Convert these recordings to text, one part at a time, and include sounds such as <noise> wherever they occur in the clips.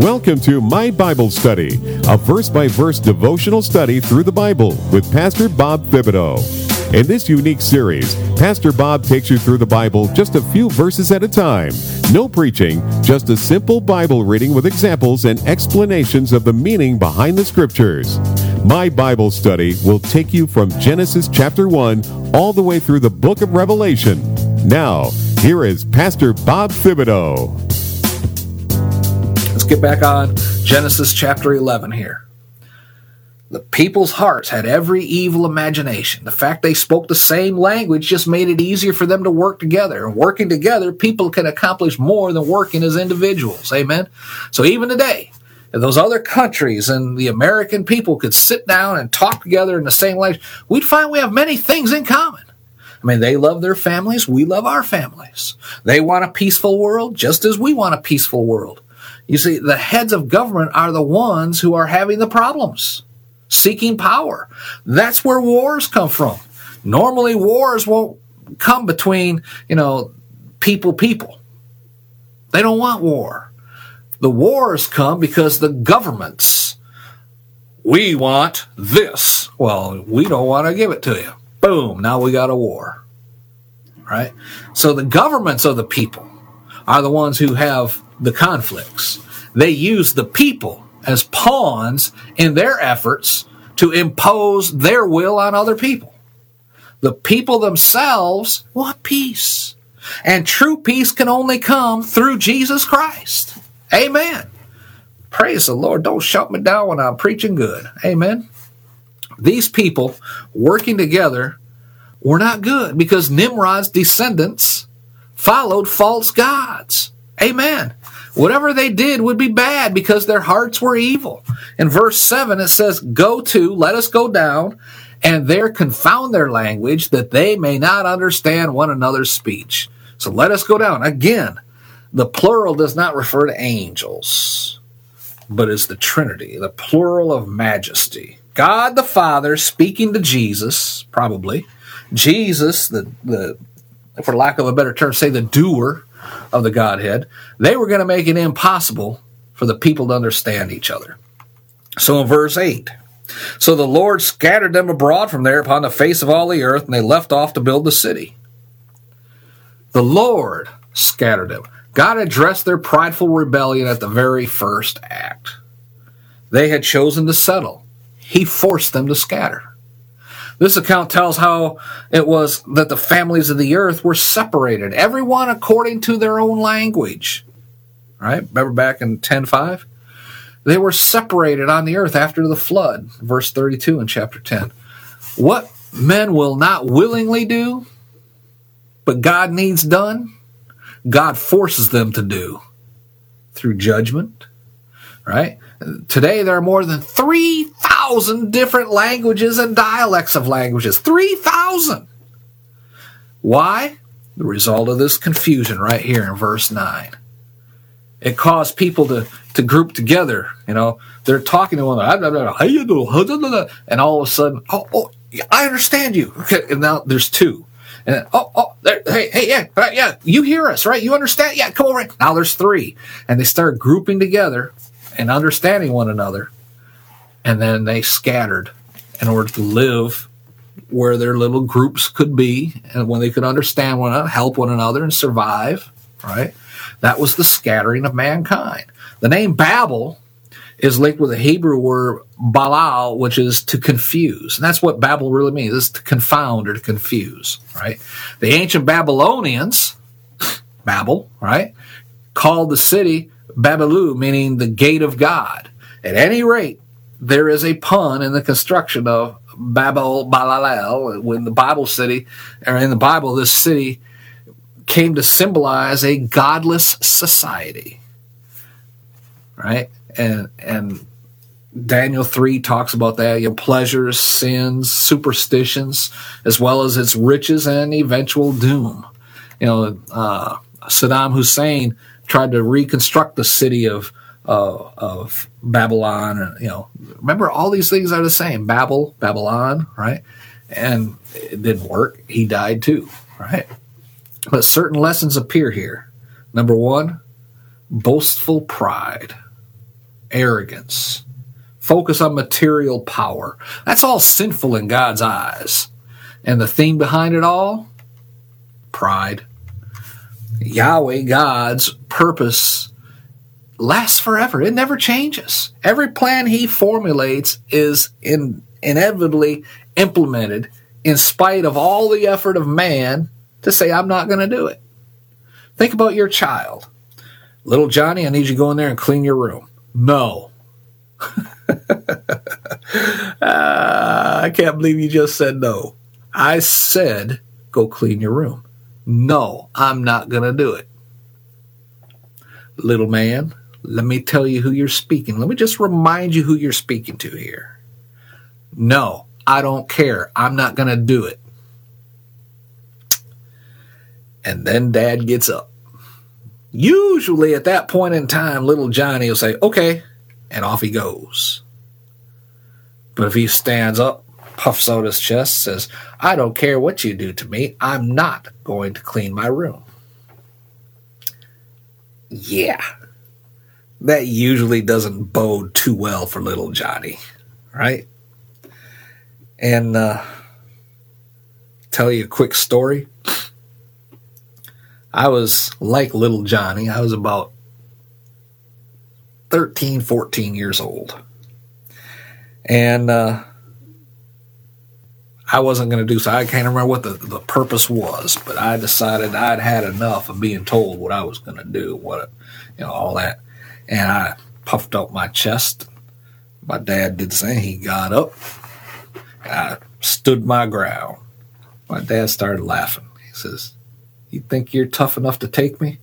Welcome to My Bible Study, a verse by verse devotional study through the Bible with Pastor Bob Thibodeau. In this unique series, Pastor Bob takes you through the Bible just a few verses at a time. No preaching, just a simple Bible reading with examples and explanations of the meaning behind the scriptures. My Bible Study will take you from Genesis chapter 1 all the way through the book of Revelation. Now, here is Pastor Bob Thibodeau. Let's get back on Genesis chapter 11 here. The people's hearts had every evil imagination. The fact they spoke the same language just made it easier for them to work together. And working together, people can accomplish more than working as individuals. Amen. So even today, if those other countries and the American people could sit down and talk together in the same language, we'd find we have many things in common. I mean, they love their families. We love our families. They want a peaceful world just as we want a peaceful world. You see, the heads of government are the ones who are having the problems, seeking power. That's where wars come from. Normally, wars won't come between, you know, people, people. They don't want war. The wars come because the governments, we want this. Well, we don't want to give it to you. Boom, now we got a war. Right? So the governments of the people are the ones who have the conflicts. They use the people as pawns in their efforts to impose their will on other people. The people themselves want peace. And true peace can only come through Jesus Christ. Amen. Praise the Lord. Don't shut me down when I'm preaching good. Amen. These people working together were not good because Nimrod's descendants followed false gods. Amen. Whatever they did would be bad because their hearts were evil. In verse 7, it says, Go to, let us go down, and there confound their language, that they may not understand one another's speech. So let us go down. Again, the plural does not refer to angels, but is the Trinity, the plural of majesty. God the Father speaking to Jesus, probably. Jesus, the, the for lack of a better term, say the doer of the Godhead, they were going to make it impossible for the people to understand each other. So in verse 8, so the Lord scattered them abroad from there upon the face of all the earth, and they left off to build the city. The Lord scattered them. God addressed their prideful rebellion at the very first act. They had chosen to settle. He forced them to scatter. This account tells how it was that the families of the earth were separated, everyone according to their own language. Right? Remember back in 10:5? They were separated on the earth after the flood, verse 32 in chapter 10. What men will not willingly do, but God needs done, God forces them to do through judgment, right? Today, there are more than 3,000 different languages and dialects of languages. 3,000! Why? The result of this confusion right here in verse 9. It caused people to, to group together. You know, they're talking to one another. And all of a sudden, oh, oh, I understand you. Okay, and now there's two. And oh, oh, there, hey, hey, yeah, yeah, you hear us, right? You understand? Yeah, come over. Now there's three. And they start grouping together and understanding one another. And then they scattered in order to live where their little groups could be and when they could understand one another, help one another, and survive, right? That was the scattering of mankind. The name Babel is linked with the Hebrew word balal, which is to confuse. And that's what Babel really means, is to confound or to confuse, right? The ancient Babylonians, <coughs> Babel, right, called the city Babelu, meaning the gate of God. At any rate, there is a pun in the construction of Babel Balalel when the Bible city, or in the Bible, this city came to symbolize a godless society. Right? And and Daniel 3 talks about that, you know, pleasures, sins, superstitions, as well as its riches and eventual doom. You know, uh, Saddam Hussein tried to reconstruct the city of uh, of Babylon, and you know, remember all these things are the same. Babel, Babylon, right? And it didn't work. He died too, right? But certain lessons appear here. Number one, boastful pride. arrogance, focus on material power. That's all sinful in God's eyes. And the theme behind it all? Pride. Yahweh, God's purpose lasts forever. It never changes. Every plan he formulates is in, inevitably implemented in spite of all the effort of man to say, I'm not going to do it. Think about your child. Little Johnny, I need you to go in there and clean your room. No. uh, <laughs> I can't believe you just said no. I said, go clean your room. No, I'm not going to do it. Little man, let me tell you who you're speaking. Let me just remind you who you're speaking to here. No, I don't care. I'm not going to do it. And then dad gets up. Usually at that point in time, little Johnny will say, okay, and off he goes. But if he stands up, puffs out his chest, says, I don't care what you do to me, I'm not going to clean my room. Yeah. That usually doesn't bode too well for little Johnny, right? And uh, tell you a quick story. I was like little Johnny. I was about 13, 14 years old. And uh, I wasn't going to do so. I can't remember what the, the purpose was, but I decided I'd had enough of being told what I was going to do, what, you know, all that. And I puffed out my chest. My dad did the same. He got up. I stood my ground. My dad started laughing. He says, You think you're tough enough to take me?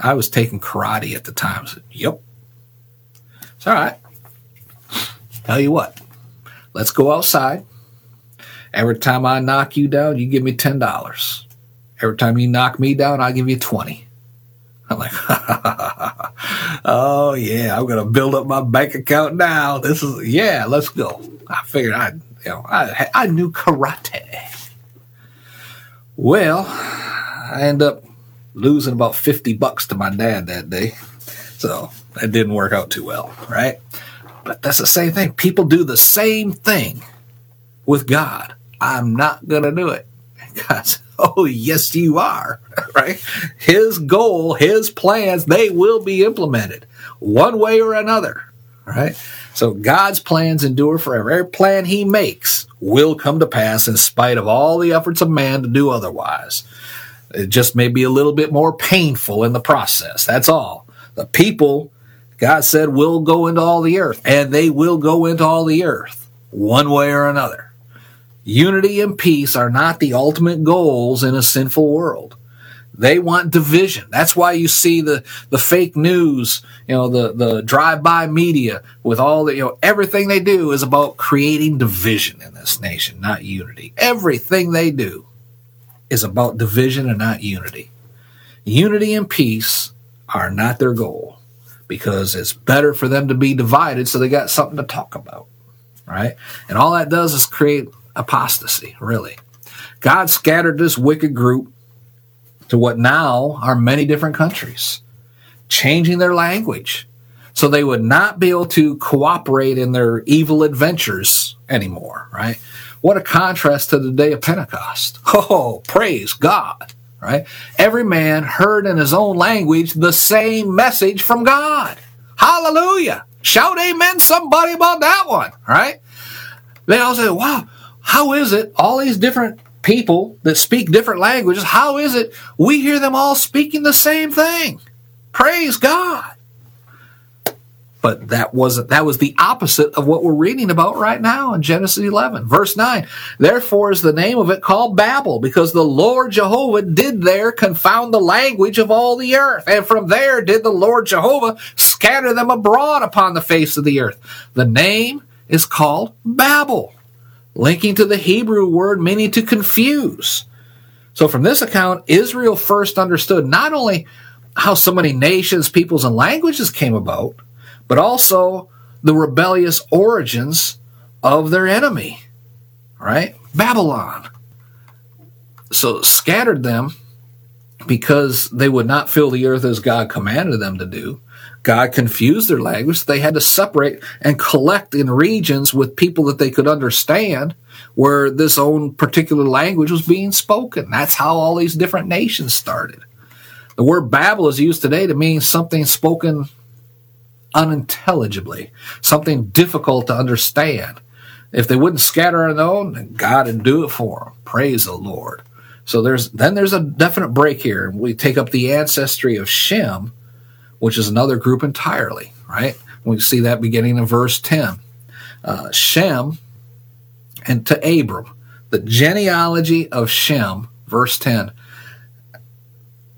I was taking karate at the time. I said, Yep. It's all right. Tell you what, let's go outside. Every time I knock you down, you give me ten dollars. Every time you knock me down, I give you twenty. I'm like, <laughs> oh yeah, I'm gonna build up my bank account now. This is yeah, let's go. I figured I, you know, I I knew karate. Well, I end up losing about fifty bucks to my dad that day, so that didn't work out too well, right? But that's the same thing. People do the same thing with God. I'm not going to do it. <laughs> God says, Oh, yes, you are, <laughs> right? His goal, his plans, they will be implemented one way or another, right? So God's plans endure forever. Every plan he makes will come to pass in spite of all the efforts of man to do otherwise. It just may be a little bit more painful in the process. That's all. The people, God said, will go into all the earth, and they will go into all the earth one way or another. Unity and peace are not the ultimate goals in a sinful world. They want division. That's why you see the, the fake news, you know, the, the drive-by media with all the, you know, everything they do is about creating division in this nation, not unity. Everything they do is about division and not unity. Unity and peace are not their goal because it's better for them to be divided so they got something to talk about, right? And all that does is create apostasy, really. God scattered this wicked group to what now are many different countries, changing their language so they would not be able to cooperate in their evil adventures anymore, right? What a contrast to the day of Pentecost. <laughs> Oh, praise God, right? Every man heard in his own language the same message from God. Hallelujah. Shout amen somebody about that one, right? They all say, wow, how is it all these different people that speak different languages, how is it we hear them all speaking the same thing? Praise God. But that wasn't that was the opposite of what we're reading about right now in Genesis 11, verse 9. Therefore is the name of it called Babel, because the Lord Jehovah did there confound the language of all the earth, and from there did the Lord Jehovah scatter them abroad upon the face of the earth. The name is called Babel linking to the Hebrew word meaning to confuse. So, from this account, Israel first understood not only how so many nations, peoples, and languages came about, but also the rebellious origins of their enemy, right? Babylon. So, scattered them because they would not fill the earth as God commanded them to do. God confused their language. They had to separate and collect in regions with people that they could understand where this own particular language was being spoken. That's how all these different nations started. The word Babel is used today to mean something spoken unintelligibly, something difficult to understand. If they wouldn't scatter their own, God would do it for them. Praise the Lord. So there's then there's a definite break here. We take up the ancestry of Shem, which is another group entirely, right? We see that beginning in verse 10. Uh, Shem and to Abram, the genealogy of Shem, verse 10,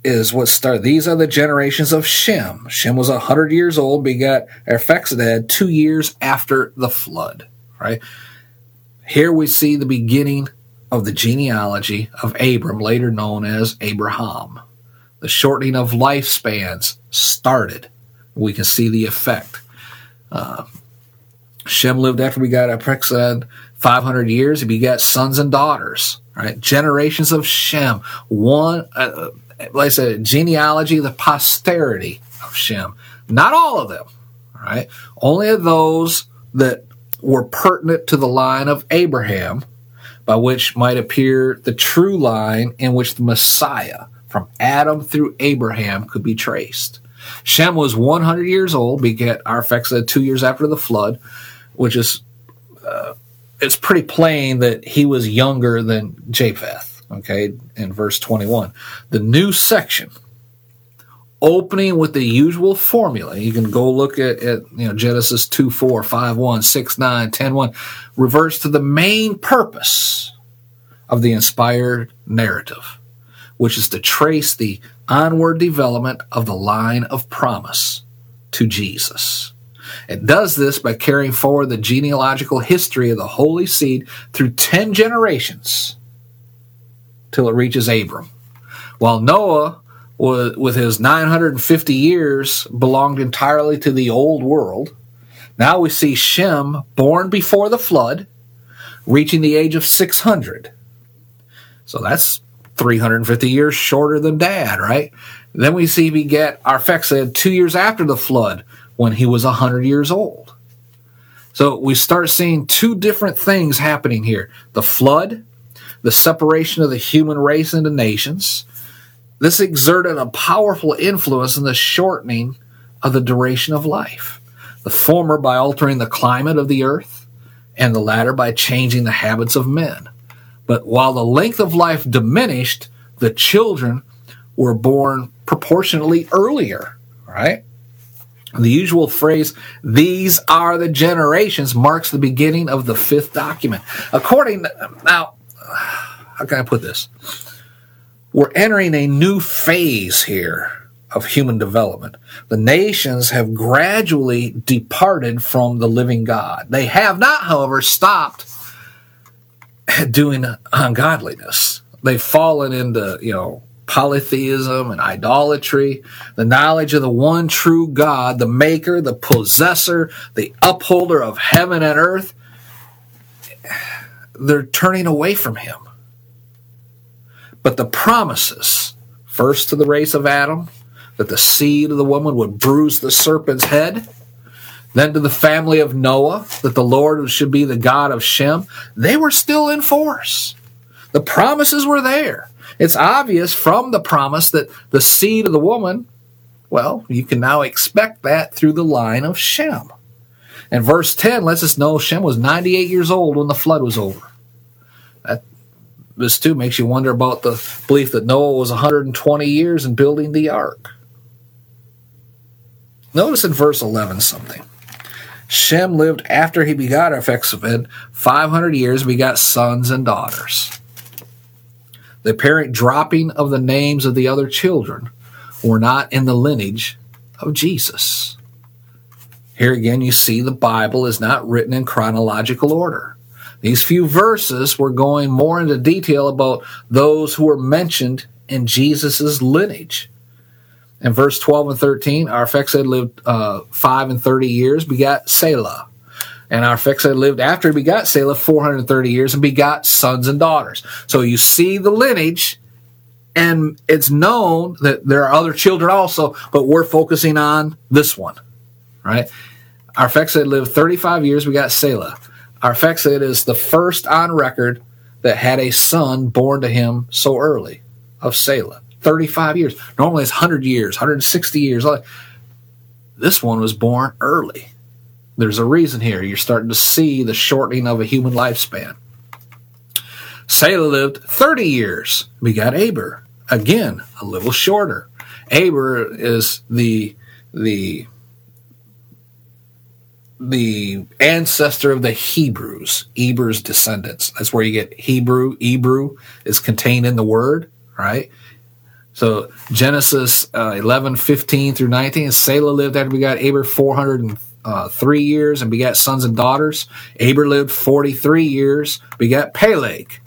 is what started. These are the generations of Shem. Shem was 100 years old, begat Arphaxadad two years after the flood, right? Here we see the beginning of the genealogy of Abram, later known as Abraham. The shortening of lifespans started. We can see the effect. Uh, Shem lived after we got Arphaxad 500 years. He begat sons and daughters, right? Generations of Shem. One, uh, like I said, genealogy, the posterity of Shem. Not all of them, right? Only of those that were pertinent to the line of Abraham by which might appear the true line in which the Messiah from Adam through Abraham could be traced. Shem was 100 years old, begat Arphaxad two years after the flood, which is, uh, it's pretty plain that he was younger than Japheth, okay, in verse 21. The new section opening with the usual formula. You can go look at, at you know Genesis 2 4, 5 1, 6 9, 10 1, reverts to the main purpose of the inspired narrative, which is to trace the onward development of the line of promise to Jesus. It does this by carrying forward the genealogical history of the holy seed through 10 generations till it reaches Abram. While Noah with his 950 years belonged entirely to the old world. Now we see Shem, born before the flood, reaching the age of 600. So that's 350 years shorter than dad, right? Then we see we get Arphaxad two years after the flood when he was 100 years old. So we start seeing two different things happening here the flood, the separation of the human race into nations, this exerted a powerful influence in the shortening of the duration of life. The former by altering the climate of the earth, and the latter by changing the habits of men. But while the length of life diminished, the children were born proportionately earlier, right? The usual phrase, these are the generations, marks the beginning of the fifth document. According to, now, how can I put this? We're entering a new phase here of human development. The nations have gradually departed from the living God. They have not, however, stopped <laughs> doing ungodliness. They've fallen into, you know, polytheism and idolatry, the knowledge of the one true God, the maker, the possessor, the upholder of heaven and earth. They're turning away from him. But the promises, first to the race of Adam, that the seed of the woman would bruise the serpent's head, then to the family of Noah, that the Lord should be the God of Shem, they were still in force. The promises were there. It's obvious from the promise that the seed of the woman, well, you can now expect that through the line of Shem. And verse 10 lets us know Shem was 98 years old when the flood was over. That, this too makes you wonder about the belief that Noah was 120 years in building the ark. Notice in verse 11 something. Shem lived after he begot Arphaxad 500 years, begot sons and daughters. The apparent dropping of the names of the other children were not in the lineage of Jesus. Here again, you see the Bible is not written in chronological order. These few verses were going more into detail about those who were mentioned in Jesus' lineage. In verse 12 and 13, Arphaxad lived uh, 5 and 30 years, begat Selah. And Arphaxad lived after he begot Selah 430 years and begot sons and daughters. So you see the lineage, and it's known that there are other children also, but we're focusing on this one, right? Arphaxad lived 35 years. We got Selah. Arphaxad is the first on record that had a son born to him so early of Selah. 35 years. Normally it's 100 years, 160 years. This one was born early. There's a reason here. You're starting to see the shortening of a human lifespan. Selah lived 30 years. We got Aber. Again, a little shorter. Aber is the the the ancestor of the Hebrews, Eber's descendants. That's where you get Hebrew. Hebrew is contained in the word, right? So Genesis uh, 11, 15 through 19. Selah lived after we got Aber 403 uh, years and begat sons and daughters. Aber lived 43 years, begat Peleg.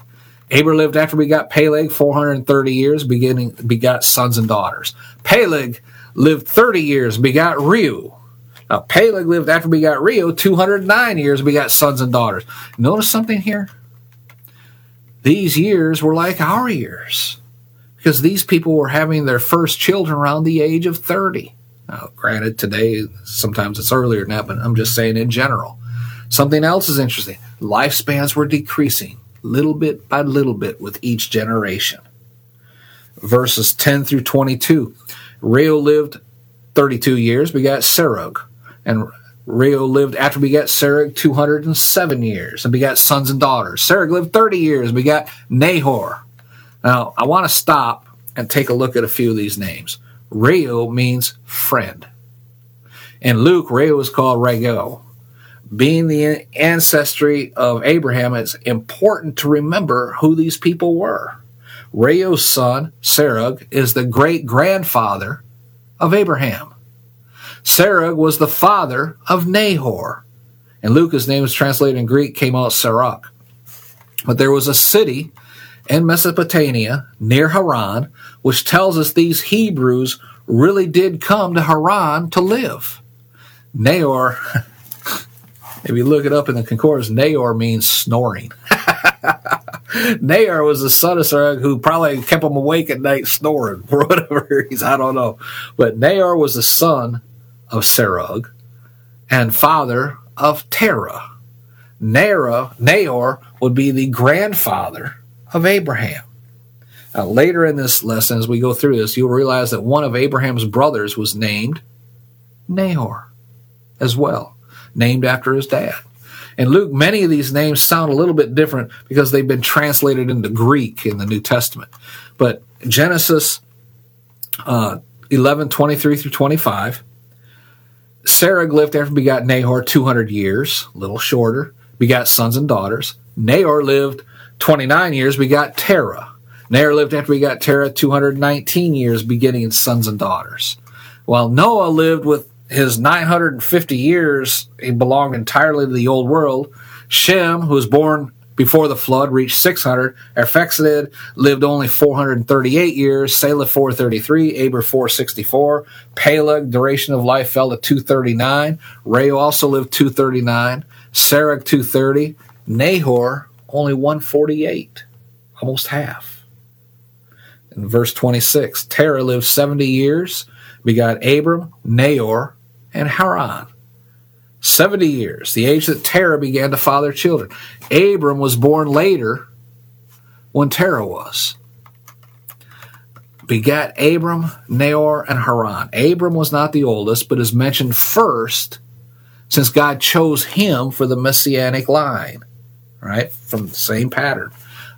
Aber lived after we got Peleg 430 years, beginning begot sons and daughters. Peleg lived 30 years, begot Reu. Now Peleg lived after we got Reu 209 years, begot sons and daughters. Notice something here? These years were like our years because these people were having their first children around the age of 30. Now, granted, today, sometimes it's earlier than that, but I'm just saying in general. Something else is interesting. Lifespans were decreasing little bit by little bit with each generation. Verses 10 through 22. Reu lived 32 years, begat Serug. And Reu lived after begat Serug 207 years and begat sons and daughters. Serug lived 30 years, begat Nahor. Now, I want to stop and take a look at a few of these names. Reu means friend. In Luke, Reu is called Ragau. Being the ancestry of Abraham, it's important to remember who these people were. Reu's son, Serug, is the great grandfather of Abraham. Serug was the father of Nahor. And Luke, name is translated in Greek, came out Serach. But there was a city in Mesopotamia near Haran, which tells us these Hebrews really did come to Haran to live. Nahor, <laughs> if you look it up in the concordance, Nahor means snoring. <laughs> Nahor was the son of Serug who probably kept him awake at night snoring or <laughs> whatever. He's, I don't know. But Nahor was the son of Serug and father of Terah. Nahor, Nahor would be the grandfather of Abraham. Now, later in this lesson, as we go through this, you'll realize that one of Abraham's brothers was named Nahor as well, named after his dad. In Luke, many of these names sound a little bit different because they've been translated into Greek in the New Testament. But Genesis uh, 11 23 through 25, Sarah lived after begot Nahor 200 years, a little shorter, begot sons and daughters. Nahor lived 29 years, we got Terah. Nahor lived after we got Terah 219 years, beginning in sons and daughters. While Noah lived with his 950 years, he belonged entirely to the old world. Shem, who was born before the flood, reached 600. Arphaxad lived only 438 years. Selah 433. Aber 464. Peleg, duration of life fell to 239. Reu also lived 239. Serug 230. Nahor only 148, almost half. In verse 26, Terah lived 70 years, begot Abram, Nahor, and Haran. 70 years, the age that Terah began to father children. Abram was born later when Terah was. Begat Abram, Nahor, and Haran. Abram was not the oldest, but is mentioned first since God chose him for the messianic line right? From the same pattern.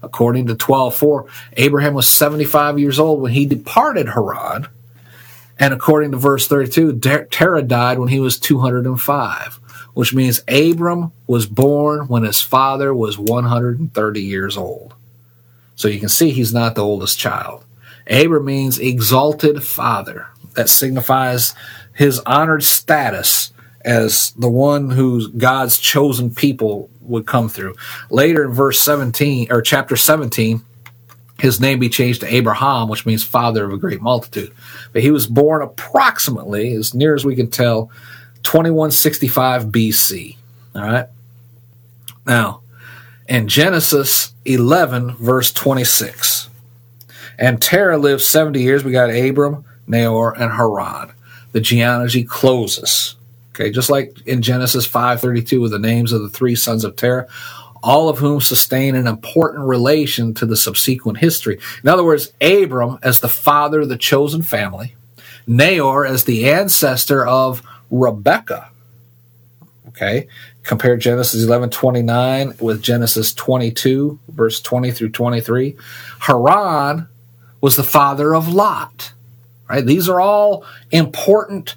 According to 12.4, Abraham was 75 years old when he departed Haran. And according to verse 32, Terah died when he was 205, which means Abram was born when his father was 130 years old. So you can see he's not the oldest child. Abram means exalted father. That signifies his honored status as the one who God's chosen people would come through. Later in verse 17 or chapter 17, his name be changed to Abraham, which means father of a great multitude. But he was born approximately, as near as we can tell, 2165 BC. All right. Now, in Genesis 11, verse 26, And Terah lived 70 years. We got Abram, Nahor, and Haran. The genealogy closes. Okay, just like in Genesis 5:32 with the names of the three sons of Terah, all of whom sustain an important relation to the subsequent history. In other words, Abram as the father of the chosen family, Nahor as the ancestor of Rebekah. Okay, compare Genesis 11:29 with Genesis 22 verse 20 through 23. Haran was the father of Lot. Right? These are all important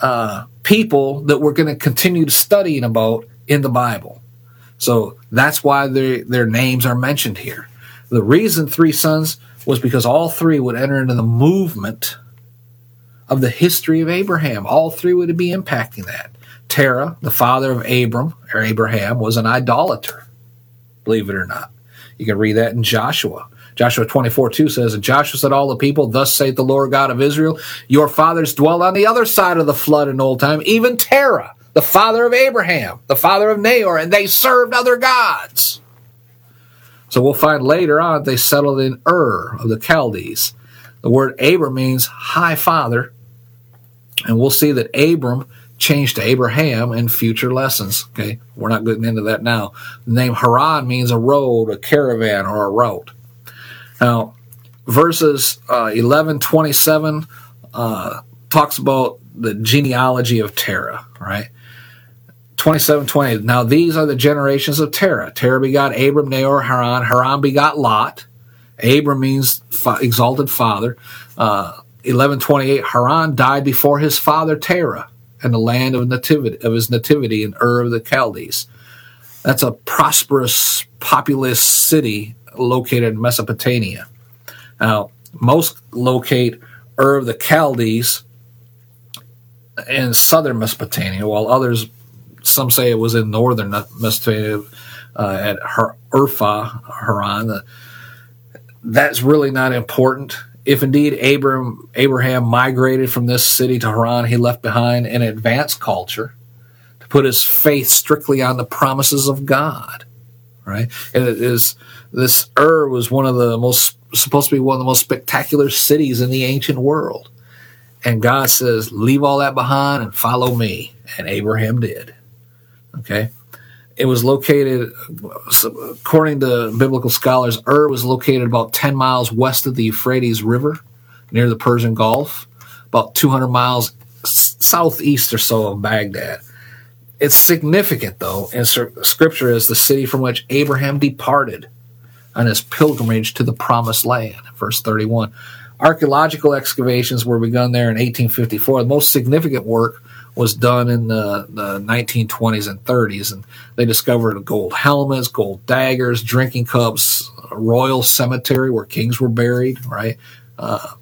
uh, people that we're going to continue to studying about in the Bible. So that's why their their names are mentioned here. The reason three sons was because all three would enter into the movement of the history of Abraham. All three would be impacting that. Terah, the father of Abram or Abraham, was an idolater. Believe it or not. You can read that in Joshua. Joshua 24 2 says, And Joshua said, All the people, Thus saith the Lord God of Israel, Your fathers dwelt on the other side of the flood in old time, even Terah, the father of Abraham, the father of Nahor, and they served other gods. So we'll find later on they settled in Ur of the Chaldees. The word Abram means high father, and we'll see that Abram changed to Abraham in future lessons. Okay, we're not getting into that now. The name Haran means a road, a caravan, or a route. Now, verses uh, 11 27 uh, talks about the genealogy of Terah, right? 27 20. Now, these are the generations of Terah. Terah begot Abram, Nahor, Haran. Haran begot Lot. Abram means fa- exalted father. Uh, 1128. Haran died before his father Terah in the land of nativity of his nativity in Ur of the Chaldees. That's a prosperous, populous city located in Mesopotamia. Now, most locate Ur of the Chaldees in southern Mesopotamia, while others, some say it was in northern Mesopotamia uh, at Her- Urfa, Haran. That's really not important. If indeed Abram, Abraham migrated from this city to Haran, he left behind an advanced culture to put his faith strictly on the promises of God. Right? And it is this Ur was one of the most supposed to be one of the most spectacular cities in the ancient world. And God says, Leave all that behind and follow me. And Abraham did. Okay. It was located, according to biblical scholars, Ur was located about 10 miles west of the Euphrates River near the Persian Gulf, about 200 miles southeast or so of Baghdad. It's significant, though, in scripture as the city from which Abraham departed on his pilgrimage to the promised land. Verse 31. Archaeological excavations were begun there in 1854. The most significant work was done in the, the 1920s and 30s, and they discovered gold helmets, gold daggers, drinking cups, royal cemetery where kings were buried, right? Uh,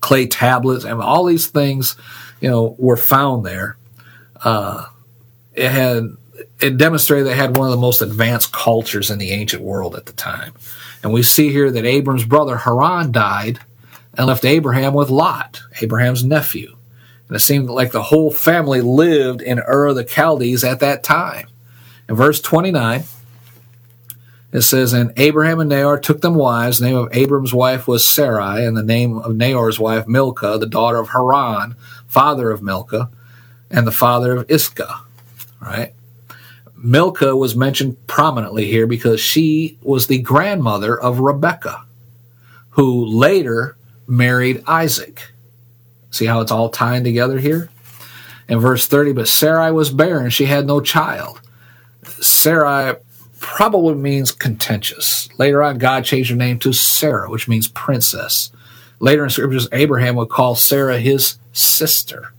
clay tablets, and all these things, you know, were found there. Uh, it had it demonstrated they had one of the most advanced cultures in the ancient world at the time. And we see here that Abram's brother Haran died and left Abraham with Lot, Abraham's nephew. And it seemed like the whole family lived in Ur of the Chaldees at that time. In verse 29, it says, And Abraham and Nahor took them wives. The name of Abram's wife was Sarai, and the name of Nahor's wife Milcah, the daughter of Haran, father of Milcah, and the father of Iscah. Right? Milcah was mentioned prominently here because she was the grandmother of Rebekah, who later married Isaac. See how it's all tying together here? In verse 30, but Sarai was barren, she had no child. Sarai probably means contentious. Later on, God changed her name to Sarah, which means princess. Later in scriptures, Abraham would call Sarah his sister.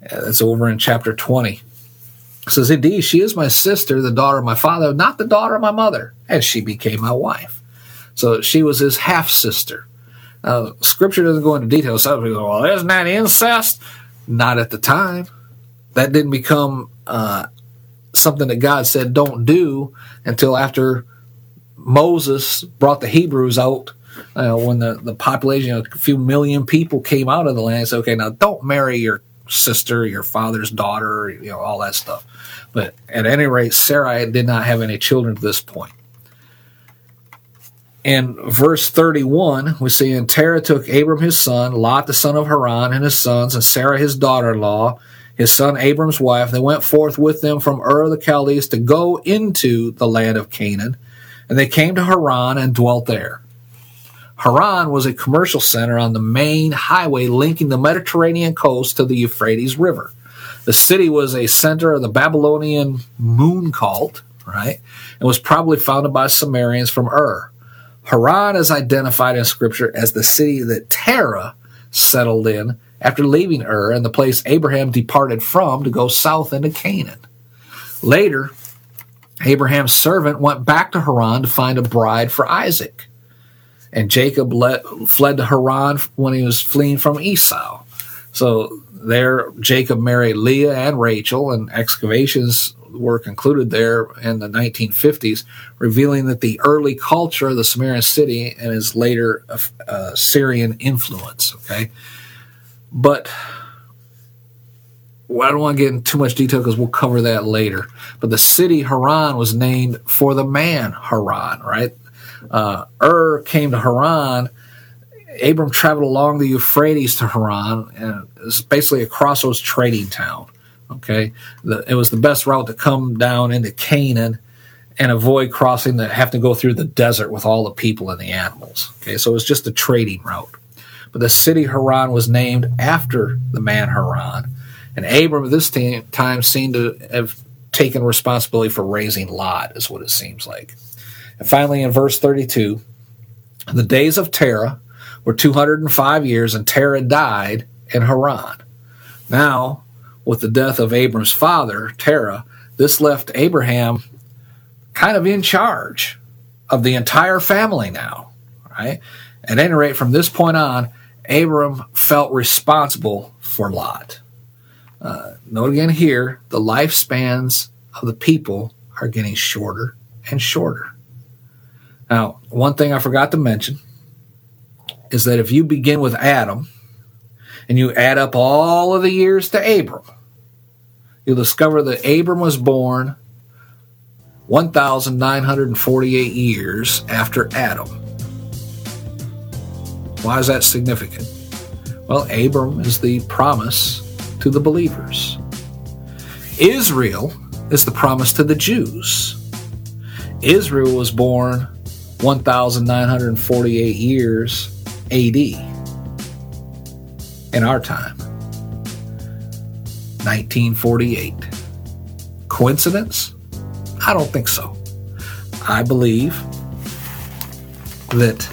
That's over in chapter 20 says, Indeed, she is my sister, the daughter of my father, not the daughter of my mother. And she became my wife. So she was his half sister. Now, scripture doesn't go into details. Some people go, Well, isn't that incest? Not at the time. That didn't become uh, something that God said don't do until after Moses brought the Hebrews out. Uh, when the, the population, a few million people came out of the land, said, okay, now don't marry your sister, your father's daughter, you know, all that stuff. But at any rate, Sarai did not have any children at this point. in verse 31, we see, And Terah took Abram his son, Lot the son of Haran, and his sons, and Sarah his daughter in law, his son Abram's wife. They went forth with them from Ur of the Chaldees to go into the land of Canaan. And they came to Haran and dwelt there. Haran was a commercial center on the main highway linking the Mediterranean coast to the Euphrates River. The city was a center of the Babylonian moon cult, right? And was probably founded by Sumerians from Ur. Haran is identified in Scripture as the city that Terah settled in after leaving Ur and the place Abraham departed from to go south into Canaan. Later, Abraham's servant went back to Haran to find a bride for Isaac. And Jacob let, fled to Haran when he was fleeing from Esau. So there, Jacob married Leah and Rachel, and excavations were concluded there in the 1950s, revealing that the early culture of the Sumerian city and its later uh, Syrian influence. Okay, but well, I don't want to get into too much detail because we'll cover that later. But the city Haran was named for the man Haran, right? Uh, Ur came to Haran. Abram traveled along the Euphrates to Haran, and it's basically a crossroads trading town. Okay, the, it was the best route to come down into Canaan and avoid crossing the have to go through the desert with all the people and the animals. Okay, so it was just a trading route. But the city Haran was named after the man Haran, and Abram at this time seemed to have taken responsibility for raising Lot, is what it seems like. And finally, in verse 32, the days of Terah were 205 years, and Terah died in Haran. Now, with the death of Abram's father, Terah, this left Abraham kind of in charge of the entire family now, right? At any rate, from this point on, Abram felt responsible for Lot. Uh, note again here, the lifespans of the people are getting shorter and shorter. Now, one thing I forgot to mention is that if you begin with Adam, and you add up all of the years to Abram, you'll discover that Abram was born 1,948 years after Adam. Why is that significant? Well, Abram is the promise to the believers. Israel is the promise to the Jews. Israel was born 1,948 years AD in our time. 1948. Coincidence? I don't think so. I believe that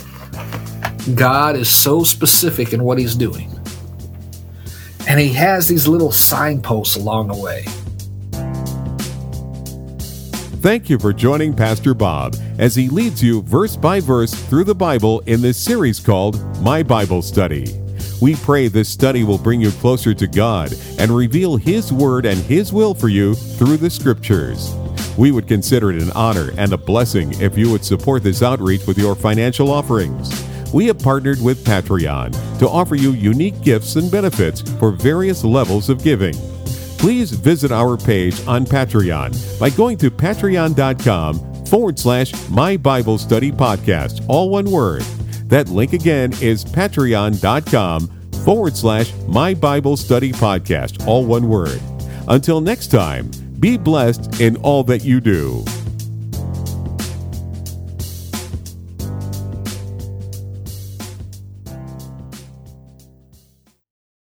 God is so specific in what He's doing. And He has these little signposts along the way. Thank you for joining Pastor Bob as he leads you verse by verse through the Bible in this series called My Bible Study. We pray this study will bring you closer to God and reveal His Word and His will for you through the Scriptures. We would consider it an honor and a blessing if you would support this outreach with your financial offerings. We have partnered with Patreon to offer you unique gifts and benefits for various levels of giving. Please visit our page on Patreon by going to patreon.com forward slash My Bible Study Podcast, all one word. That link again is patreon.com forward slash My Bible Study Podcast, all one word. Until next time, be blessed in all that you do.